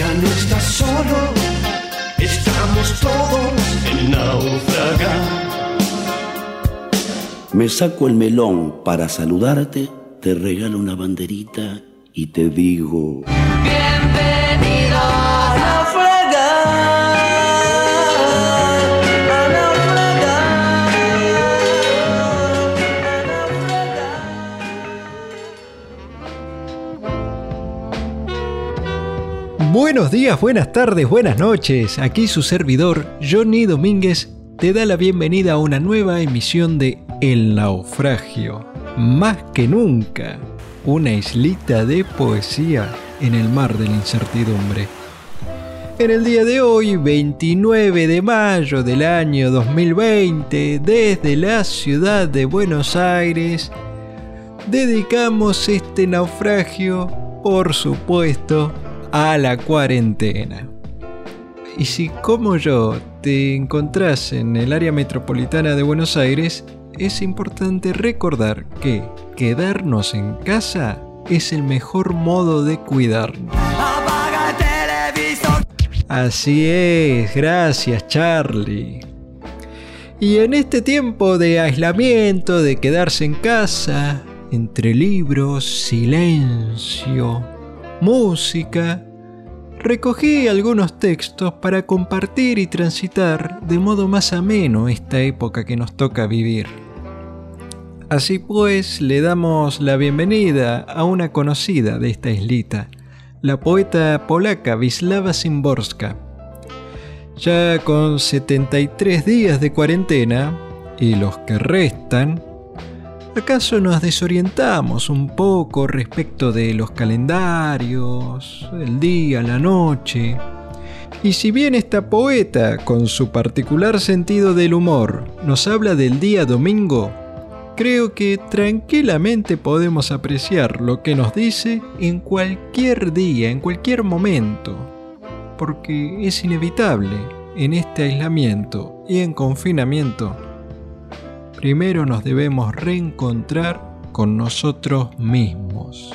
Ya no estás solo, estamos todos en naufragar. Me saco el melón para saludarte, te regalo una banderita y te digo... Bienvenidos Buenos días, buenas tardes, buenas noches. Aquí su servidor, Johnny Domínguez, te da la bienvenida a una nueva emisión de El Naufragio. Más que nunca, una islita de poesía en el mar de la incertidumbre. En el día de hoy, 29 de mayo del año 2020, desde la ciudad de Buenos Aires, dedicamos este naufragio, por supuesto, a la cuarentena. Y si como yo te encontrás en el área metropolitana de Buenos Aires, es importante recordar que quedarnos en casa es el mejor modo de cuidarnos. Así es, gracias Charlie. Y en este tiempo de aislamiento, de quedarse en casa, entre libros, silencio, música, recogí algunos textos para compartir y transitar de modo más ameno esta época que nos toca vivir. Así pues, le damos la bienvenida a una conocida de esta islita, la poeta polaca Wisława Szymborska. Ya con 73 días de cuarentena, y los que restan, ¿acaso nos desorientamos un poco respecto de los calendarios, el día, la noche? Y si bien esta poeta, con su particular sentido del humor, nos habla del día domingo, creo que tranquilamente podemos apreciar lo que nos dice en cualquier día, en cualquier momento, porque es inevitable en este aislamiento y en confinamiento. Primero nos debemos reencontrar con nosotros mismos.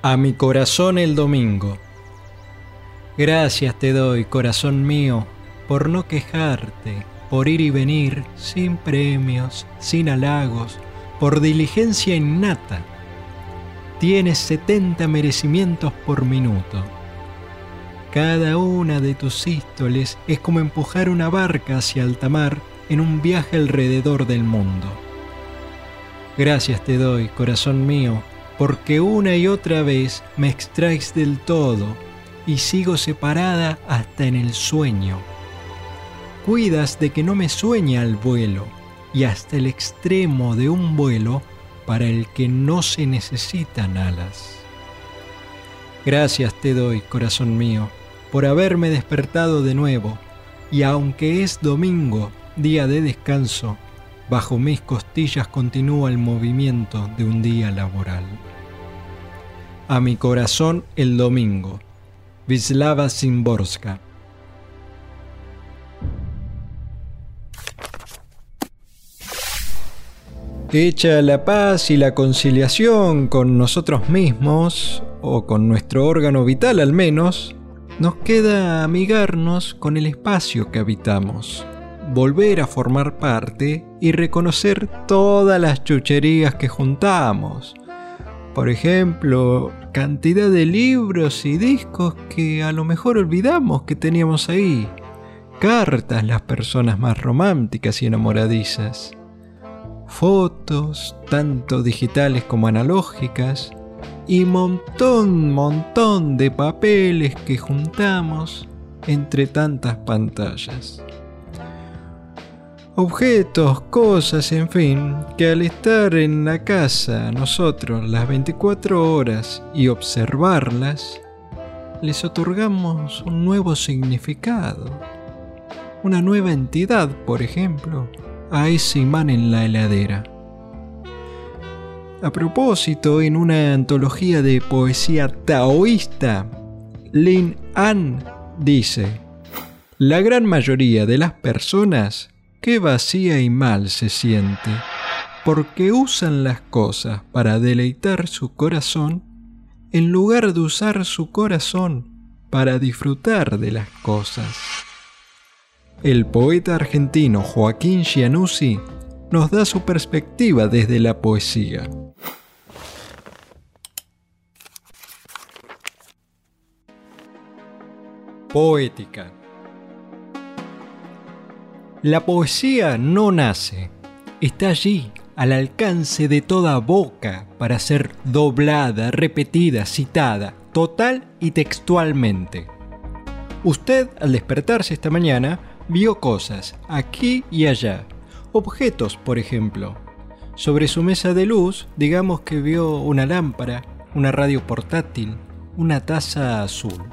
A mi corazón el domingo. Gracias te doy, corazón mío, por no quejarte, por ir y venir sin premios, sin halagos, por diligencia innata. Tienes 70 merecimientos por minuto. Cada una de tus sístoles es como empujar una barca hacia alta mar en un viaje alrededor del mundo. Gracias te doy, corazón mío, porque una y otra vez me extraes del todo y sigo separada hasta en el sueño. Cuidas de que no me sueñe al vuelo y hasta el extremo de un vuelo para el que no se necesitan alas. Gracias te doy, corazón mío, por haberme despertado de nuevo, y aunque es domingo, día de descanso, bajo mis costillas continúa el movimiento de un día laboral. A mi corazón el domingo. Wisława Hecha la paz y la conciliación con nosotros mismos, o con nuestro órgano vital al menos, nos queda amigarnos con el espacio que habitamos, volver a formar parte y reconocer todas las chucherías que juntamos. Por ejemplo, cantidad de libros y discos que a lo mejor olvidamos que teníamos ahí. Cartas las personas más románticas y enamoradizas fotos, tanto digitales como analógicas, y montón, montón de papeles que juntamos entre tantas pantallas. Objetos, cosas, en fin, que al estar en la casa nosotros las 24 horas y observarlas, les otorgamos un nuevo significado, una nueva entidad, por ejemplo a ese imán en la heladera. A propósito, en una antología de poesía taoísta, Lin An dice, la gran mayoría de las personas, qué vacía y mal se siente, porque usan las cosas para deleitar su corazón en lugar de usar su corazón para disfrutar de las cosas. El poeta argentino Joaquín Gianussi nos da su perspectiva desde la poesía. Poética. La poesía no nace, está allí, al alcance de toda boca, para ser doblada, repetida, citada, total y textualmente. Usted, al despertarse esta mañana, vio cosas, aquí y allá, objetos, por ejemplo. Sobre su mesa de luz, digamos que vio una lámpara, una radio portátil, una taza azul.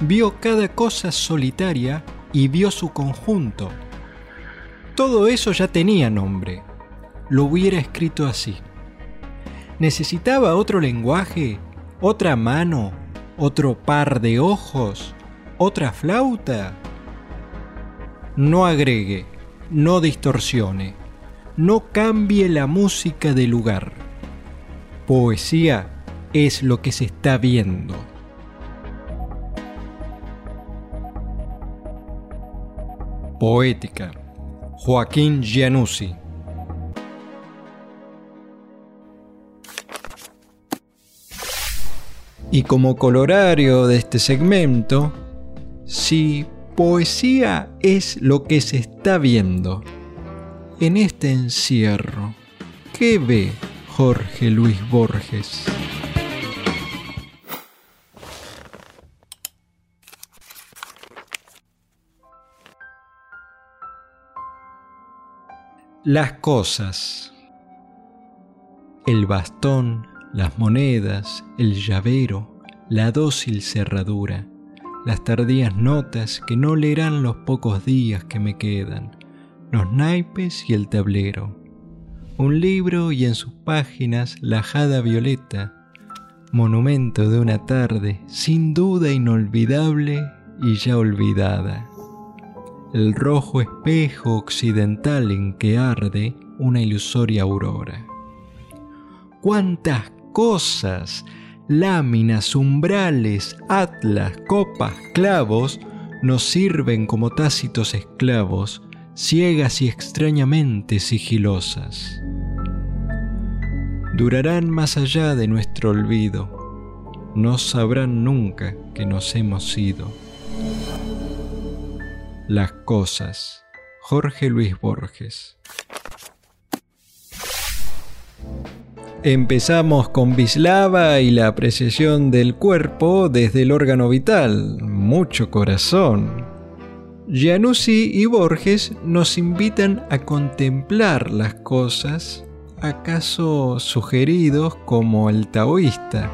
Vio cada cosa solitaria y vio su conjunto. Todo eso ya tenía nombre. Lo hubiera escrito así. ¿Necesitaba otro lenguaje? ¿Otra mano? ¿Otro par de ojos? ¿Otra flauta? No agregue, no distorsione, no cambie la música de lugar. Poesía es lo que se está viendo. Poética. Joaquín Gianussi. Y como colorario de este segmento, si poesía es lo que se está viendo en este encierro, ¿qué ve Jorge Luis Borges? Las cosas. El bastón, las monedas, el llavero, la dócil cerradura, las tardías notas que no leerán los pocos días que me quedan, los naipes y el tablero, un libro y en sus páginas la jada violeta, monumento de una tarde sin duda inolvidable y ya olvidada el rojo espejo occidental en que arde una ilusoria aurora. ¡Cuántas cosas! Láminas, umbrales, atlas, copas, clavos nos sirven como tácitos esclavos, ciegas y extrañamente sigilosas. Durarán más allá de nuestro olvido, no sabrán nunca que nos hemos ido. Las cosas. Jorge Luis Borges. Empezamos con Bislava y la apreciación del cuerpo desde el órgano vital, mucho corazón. Gianussi y Borges nos invitan a contemplar las cosas, acaso sugeridos como el taoísta.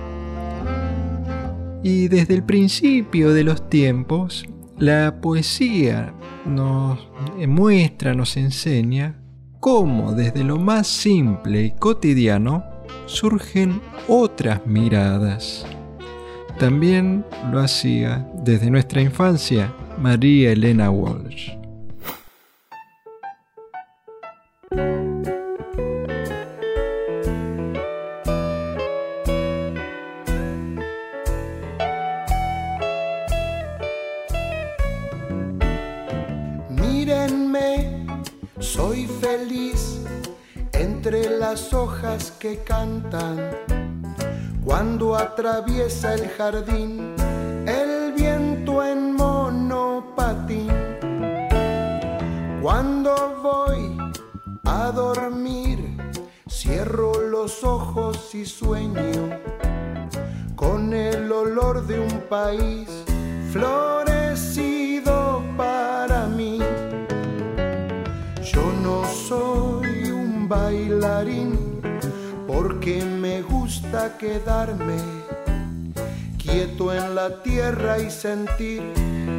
Y desde el principio de los tiempos, la poesía nos muestra, nos enseña cómo desde lo más simple y cotidiano surgen otras miradas. También lo hacía desde nuestra infancia María Elena Walsh. Mírenme, soy feliz entre las hojas que cantan. Cuando atraviesa el jardín el viento en monopatín. Cuando voy a dormir, cierro los ojos y sueño con el olor de un país florecido porque me gusta quedarme quieto en la tierra y sentir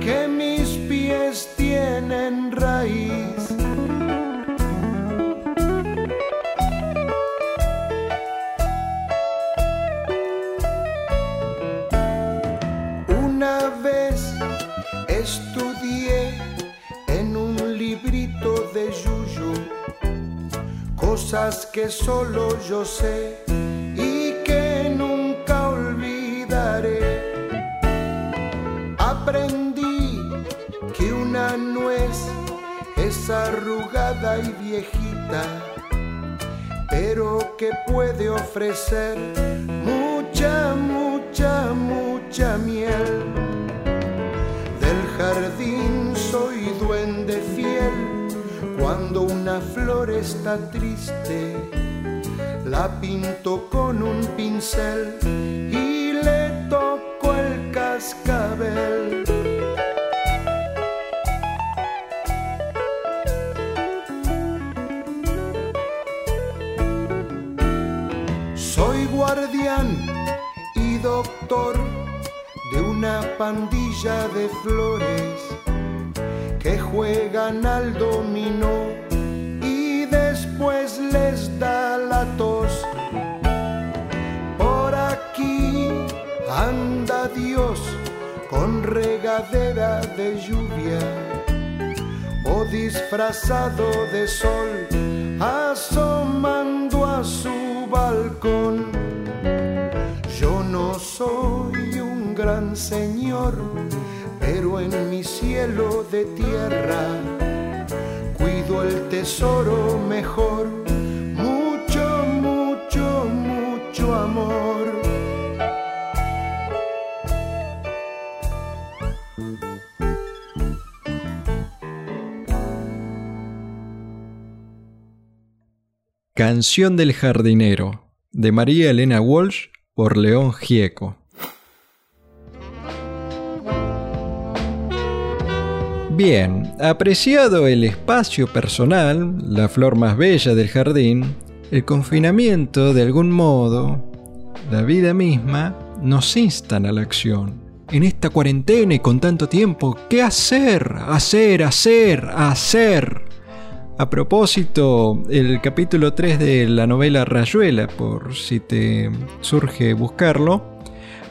que mis pies tienen raíz. Cosas que solo yo sé y que nunca olvidaré. Aprendí que una nuez es arrugada y viejita, pero que puede ofrecer mucha, mucha, mucha miel. Del jardín soy duende cuando una flor está triste, la pinto con un pincel y le toco el cascabel. Soy guardián y doctor de una pandilla de flores que juegan al dominó y después les da la tos. Por aquí anda Dios con regadera de lluvia o disfrazado de sol asomando a su balcón. Yo no soy un gran señor pero en cielo de tierra cuido el tesoro mejor, mucho, mucho, mucho amor. Canción del jardinero, de María Elena Walsh por León Gieco. Bien, apreciado el espacio personal, la flor más bella del jardín, el confinamiento de algún modo, la vida misma, nos instan a la acción. En esta cuarentena y con tanto tiempo, ¿qué hacer? Hacer, hacer, hacer. A propósito, el capítulo 3 de la novela Rayuela, por si te surge buscarlo,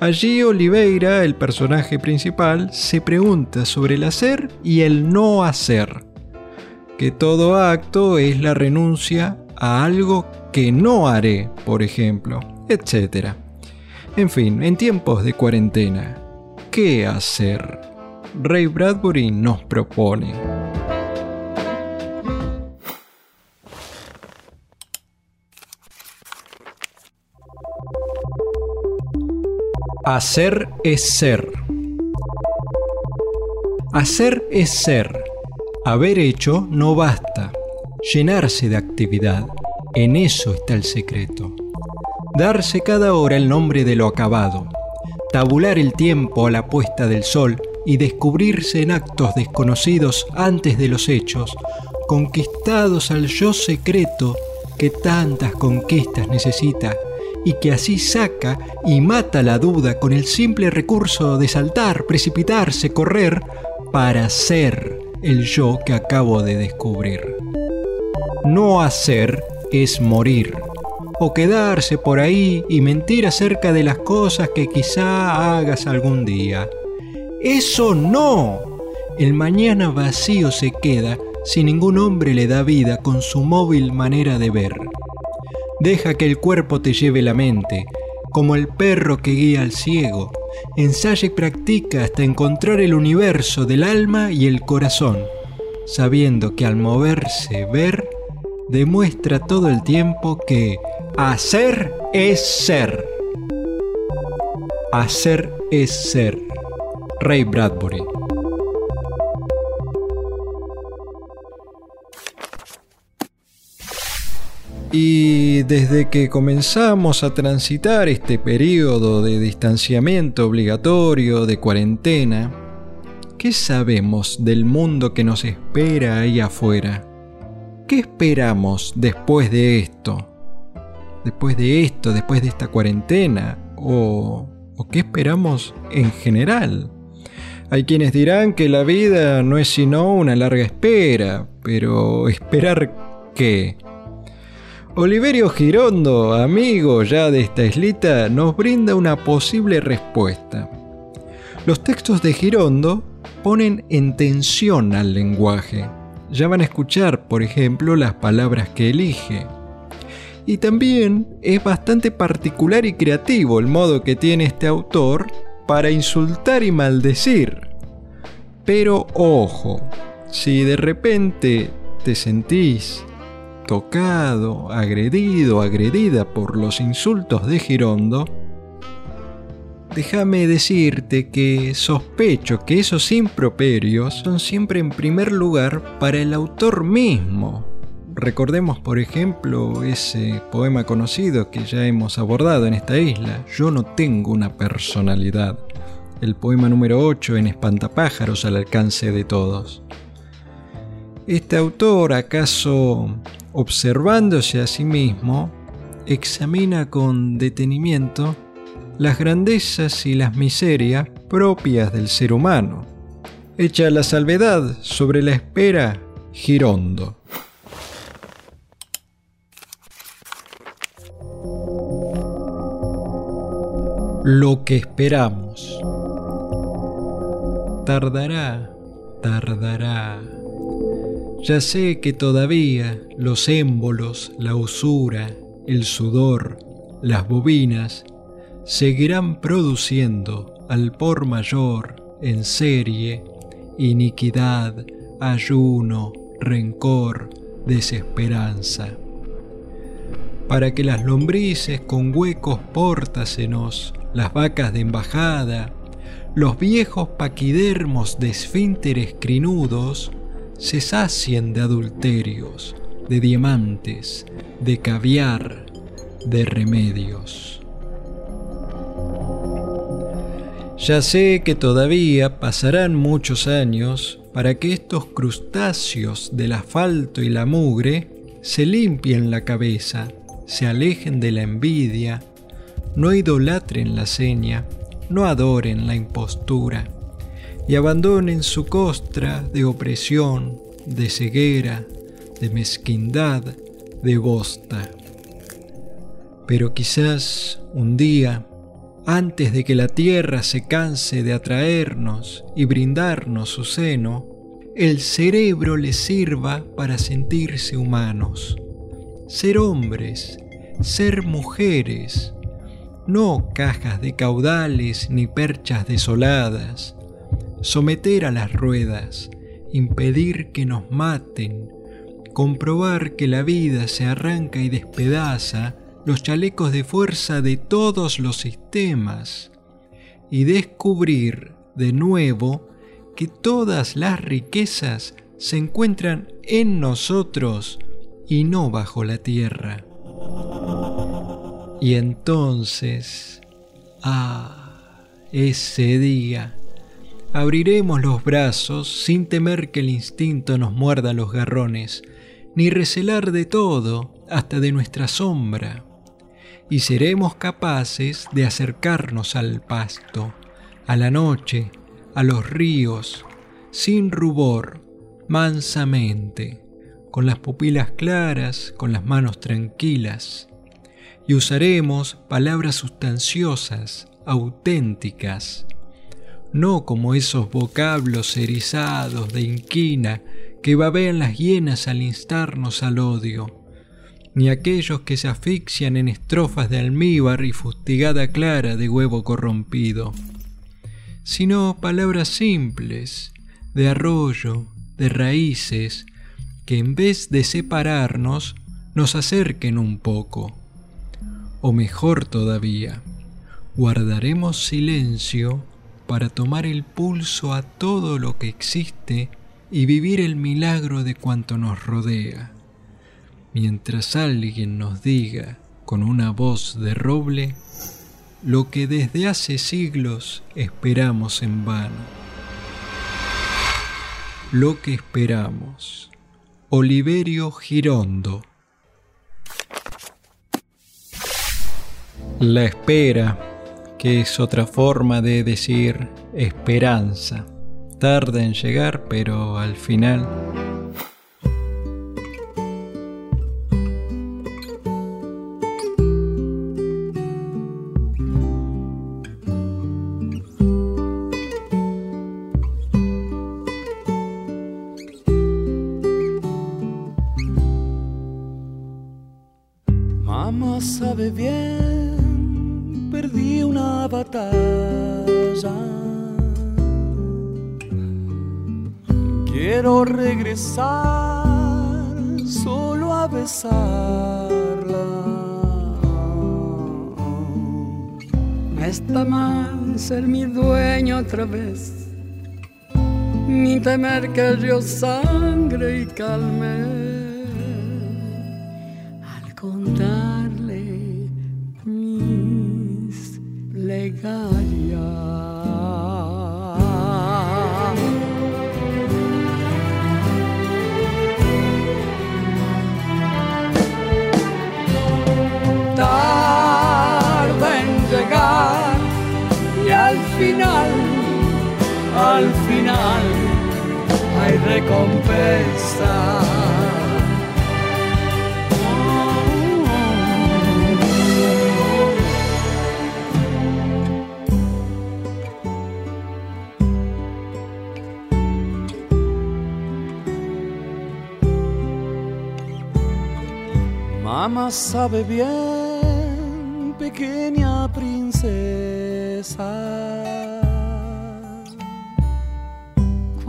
Allí Oliveira, el personaje principal, se pregunta sobre el hacer y el no hacer. Que todo acto es la renuncia a algo que no haré, por ejemplo, etc. En fin, en tiempos de cuarentena, ¿qué hacer? Ray Bradbury nos propone. Hacer es ser. Hacer es ser. Haber hecho no basta. Llenarse de actividad. En eso está el secreto. Darse cada hora el nombre de lo acabado. Tabular el tiempo a la puesta del sol y descubrirse en actos desconocidos antes de los hechos, conquistados al yo secreto que tantas conquistas necesita y que así saca y mata la duda con el simple recurso de saltar, precipitarse, correr para ser el yo que acabo de descubrir. No hacer es morir, o quedarse por ahí y mentir acerca de las cosas que quizá hagas algún día. Eso no. El mañana vacío se queda si ningún hombre le da vida con su móvil manera de ver. Deja que el cuerpo te lleve la mente, como el perro que guía al ciego. Ensaya y practica hasta encontrar el universo del alma y el corazón, sabiendo que al moverse, ver, demuestra todo el tiempo que hacer es ser. Hacer es ser. Ray Bradbury. Y desde que comenzamos a transitar este periodo de distanciamiento obligatorio, de cuarentena, ¿qué sabemos del mundo que nos espera ahí afuera? ¿Qué esperamos después de esto? Después de esto, después de esta cuarentena, o, o qué esperamos en general. Hay quienes dirán que la vida no es sino una larga espera, pero esperar qué? Oliverio Girondo, amigo ya de esta islita, nos brinda una posible respuesta. Los textos de Girondo ponen en tensión al lenguaje. Ya van a escuchar, por ejemplo, las palabras que elige. Y también es bastante particular y creativo el modo que tiene este autor para insultar y maldecir. Pero ojo, si de repente te sentís tocado, agredido, agredida por los insultos de Girondo, déjame decirte que sospecho que esos improperios son siempre en primer lugar para el autor mismo. Recordemos, por ejemplo, ese poema conocido que ya hemos abordado en esta isla, Yo no tengo una personalidad, el poema número 8 en Espantapájaros al alcance de todos. Este autor, acaso observándose a sí mismo, examina con detenimiento las grandezas y las miserias propias del ser humano. Echa la salvedad sobre la espera Girondo. Lo que esperamos. Tardará, tardará. Ya sé que todavía los émbolos, la usura, el sudor, las bobinas seguirán produciendo al por mayor en serie iniquidad, ayuno, rencor, desesperanza. Para que las lombrices con huecos pórtasenos, las vacas de embajada, los viejos paquidermos de esfínteres crinudos se sacien de adulterios, de diamantes, de caviar, de remedios. Ya sé que todavía pasarán muchos años para que estos crustáceos del asfalto y la mugre se limpien la cabeza, se alejen de la envidia, no idolatren la seña, no adoren la impostura y abandonen su costra de opresión, de ceguera, de mezquindad, de bosta. Pero quizás un día antes de que la tierra se canse de atraernos y brindarnos su seno, el cerebro les sirva para sentirse humanos, ser hombres, ser mujeres, no cajas de caudales ni perchas desoladas, someter a las ruedas, impedir que nos maten, comprobar que la vida se arranca y despedaza los chalecos de fuerza de todos los sistemas y descubrir de nuevo que todas las riquezas se encuentran en nosotros y no bajo la tierra. Y entonces, ah, ese día, abriremos los brazos sin temer que el instinto nos muerda los garrones, ni recelar de todo, hasta de nuestra sombra y seremos capaces de acercarnos al pasto, a la noche, a los ríos, sin rubor, mansamente, con las pupilas claras, con las manos tranquilas, y usaremos palabras sustanciosas, auténticas, no como esos vocablos erizados de inquina que babean las hienas al instarnos al odio, ni aquellos que se asfixian en estrofas de almíbar y fustigada clara de huevo corrompido, sino palabras simples, de arroyo, de raíces, que en vez de separarnos, nos acerquen un poco. O mejor todavía, guardaremos silencio para tomar el pulso a todo lo que existe y vivir el milagro de cuanto nos rodea mientras alguien nos diga con una voz de roble lo que desde hace siglos esperamos en vano. Lo que esperamos. Oliverio Girondo. La espera, que es otra forma de decir esperanza. Tarda en llegar, pero al final solo a besarla. No está mal ser mi dueño otra vez, ni temer que el río sangre y calme. Al contarle mis plegarias. Recompensa. Mamá sabe bien, pequeña princesa.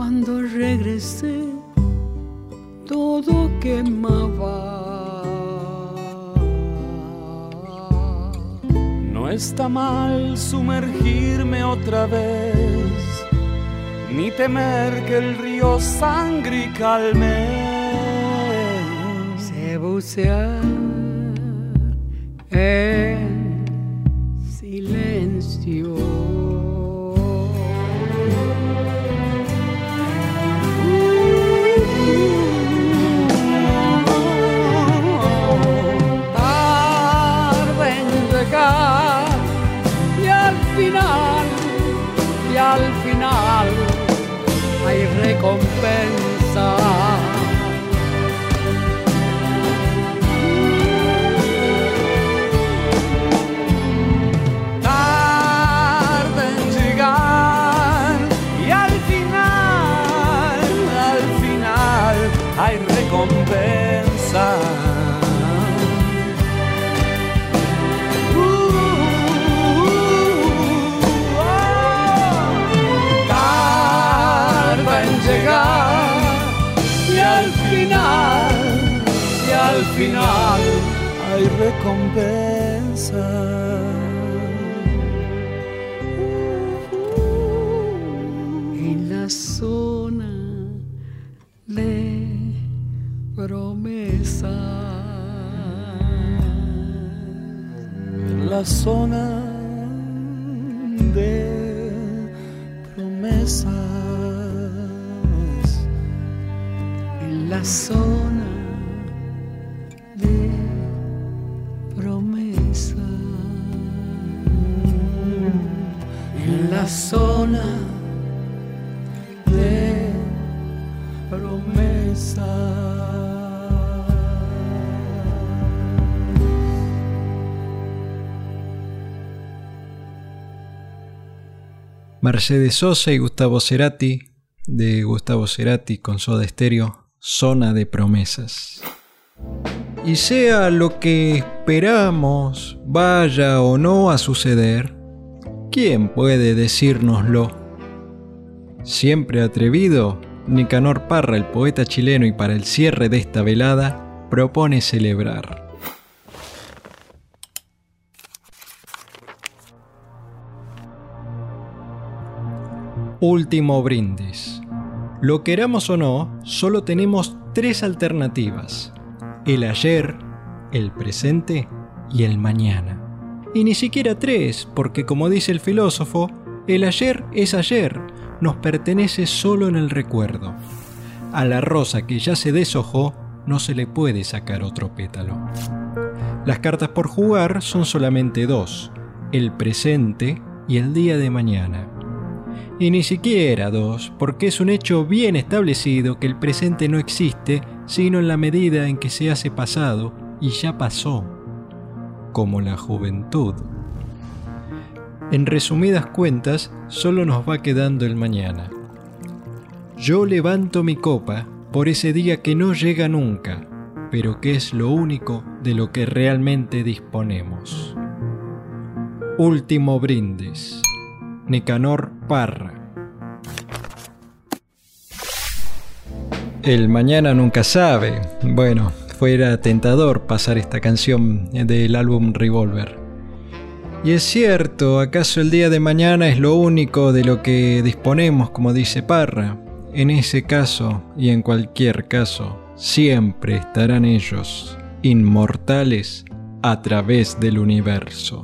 Cuando regresé, todo quemaba. No está mal sumergirme otra vez, ni temer que el río sangre y calme. Se bucear en recompensa. Zona de promesas. Mercedes Sosa y Gustavo Cerati, de Gustavo Cerati con Soda Stereo, Zona de Promesas. Y sea lo que esperamos vaya o no a suceder, ¿quién puede decírnoslo? Siempre atrevido, Nicanor Parra, el poeta chileno, y para el cierre de esta velada, propone celebrar. Último brindis. Lo queramos o no, solo tenemos tres alternativas. El ayer, el presente y el mañana. Y ni siquiera tres, porque como dice el filósofo, el ayer es ayer, nos pertenece solo en el recuerdo. A la rosa que ya se deshojó, no se le puede sacar otro pétalo. Las cartas por jugar son solamente dos, el presente y el día de mañana. Y ni siquiera dos, porque es un hecho bien establecido que el presente no existe sino en la medida en que se hace pasado y ya pasó, como la juventud. En resumidas cuentas, solo nos va quedando el mañana. Yo levanto mi copa por ese día que no llega nunca, pero que es lo único de lo que realmente disponemos. Último brindis. Nicanor Parra. El mañana nunca sabe. Bueno, fuera tentador pasar esta canción del álbum Revolver. Y es cierto, ¿acaso el día de mañana es lo único de lo que disponemos, como dice Parra? En ese caso, y en cualquier caso, siempre estarán ellos, inmortales, a través del universo.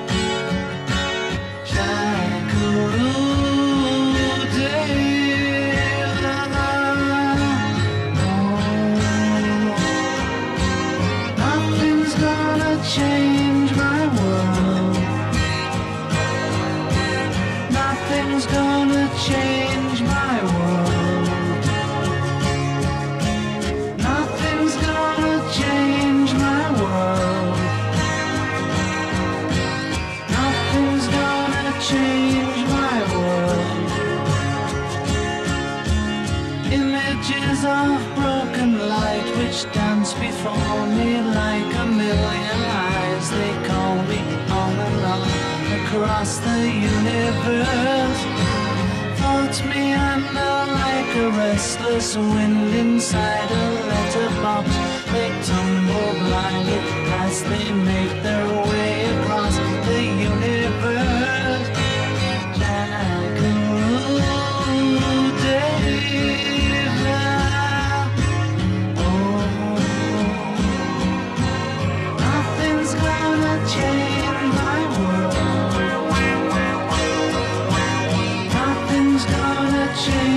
Change my world. Nothing's gonna change my world. Nothing's gonna change my world. Nothing's gonna change my world. Images of broken light which dance before me like a million across the universe. Floats me under like a restless wind inside a letterbox. They tumble blindly as they make their way across the universe. Jackaroo, David. Oh, nothing's gonna change change.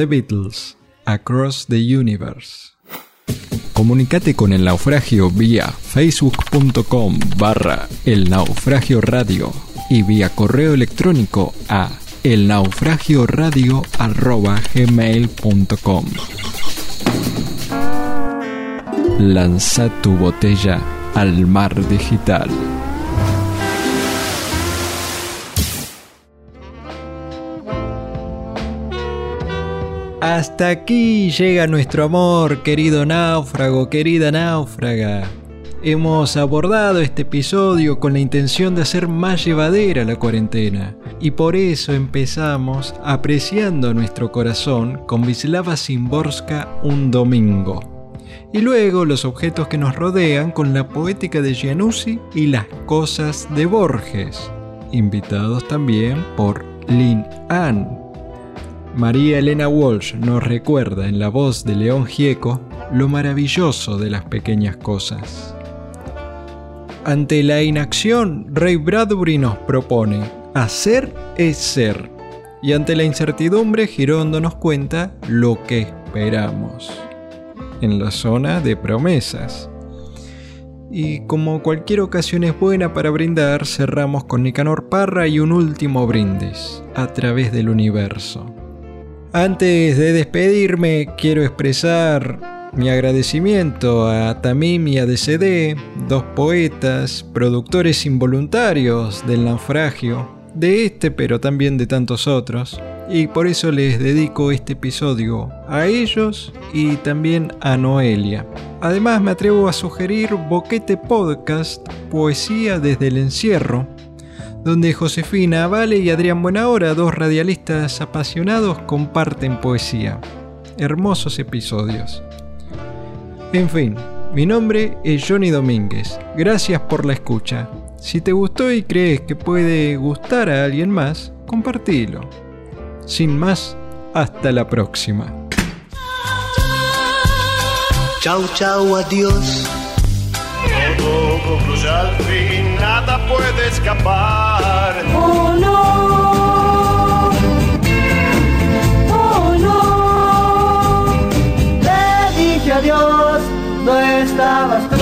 The Beatles, Across the Universe. Comunicate con el naufragio vía facebook.com barra el naufragio radio y vía correo electrónico a elnaufragioradio arroba gmail.com. Lanza tu botella al mar digital. Hasta aquí llega nuestro amor, querido náufrago, querida náufraga. Hemos abordado este episodio con la intención de hacer más llevadera la cuarentena y por eso empezamos apreciando nuestro corazón con Vislava Simborska un domingo. Y luego los objetos que nos rodean con la poética de Gianussi y las cosas de Borges, invitados también por Lin An. María Elena Walsh nos recuerda en la voz de León Gieco lo maravilloso de las pequeñas cosas. Ante la inacción, Ray Bradbury nos propone, hacer es ser. Y ante la incertidumbre, Girondo nos cuenta lo que esperamos. En la zona de promesas. Y como cualquier ocasión es buena para brindar, cerramos con Nicanor Parra y un último brindis, a través del universo. Antes de despedirme, quiero expresar mi agradecimiento a Tamim y a DCD, dos poetas, productores involuntarios del naufragio, de este pero también de tantos otros, y por eso les dedico este episodio a ellos y también a Noelia. Además me atrevo a sugerir Boquete Podcast, Poesía desde el Encierro, donde Josefina Vale y Adrián Buenahora, dos radialistas apasionados, comparten poesía. Hermosos episodios. En fin, mi nombre es Johnny Domínguez. Gracias por la escucha. Si te gustó y crees que puede gustar a alguien más, compartilo. Sin más, hasta la próxima. Chau, chau, adiós al fin nada puede escapar. Oh no. Oh no. Le dije adiós, no estabas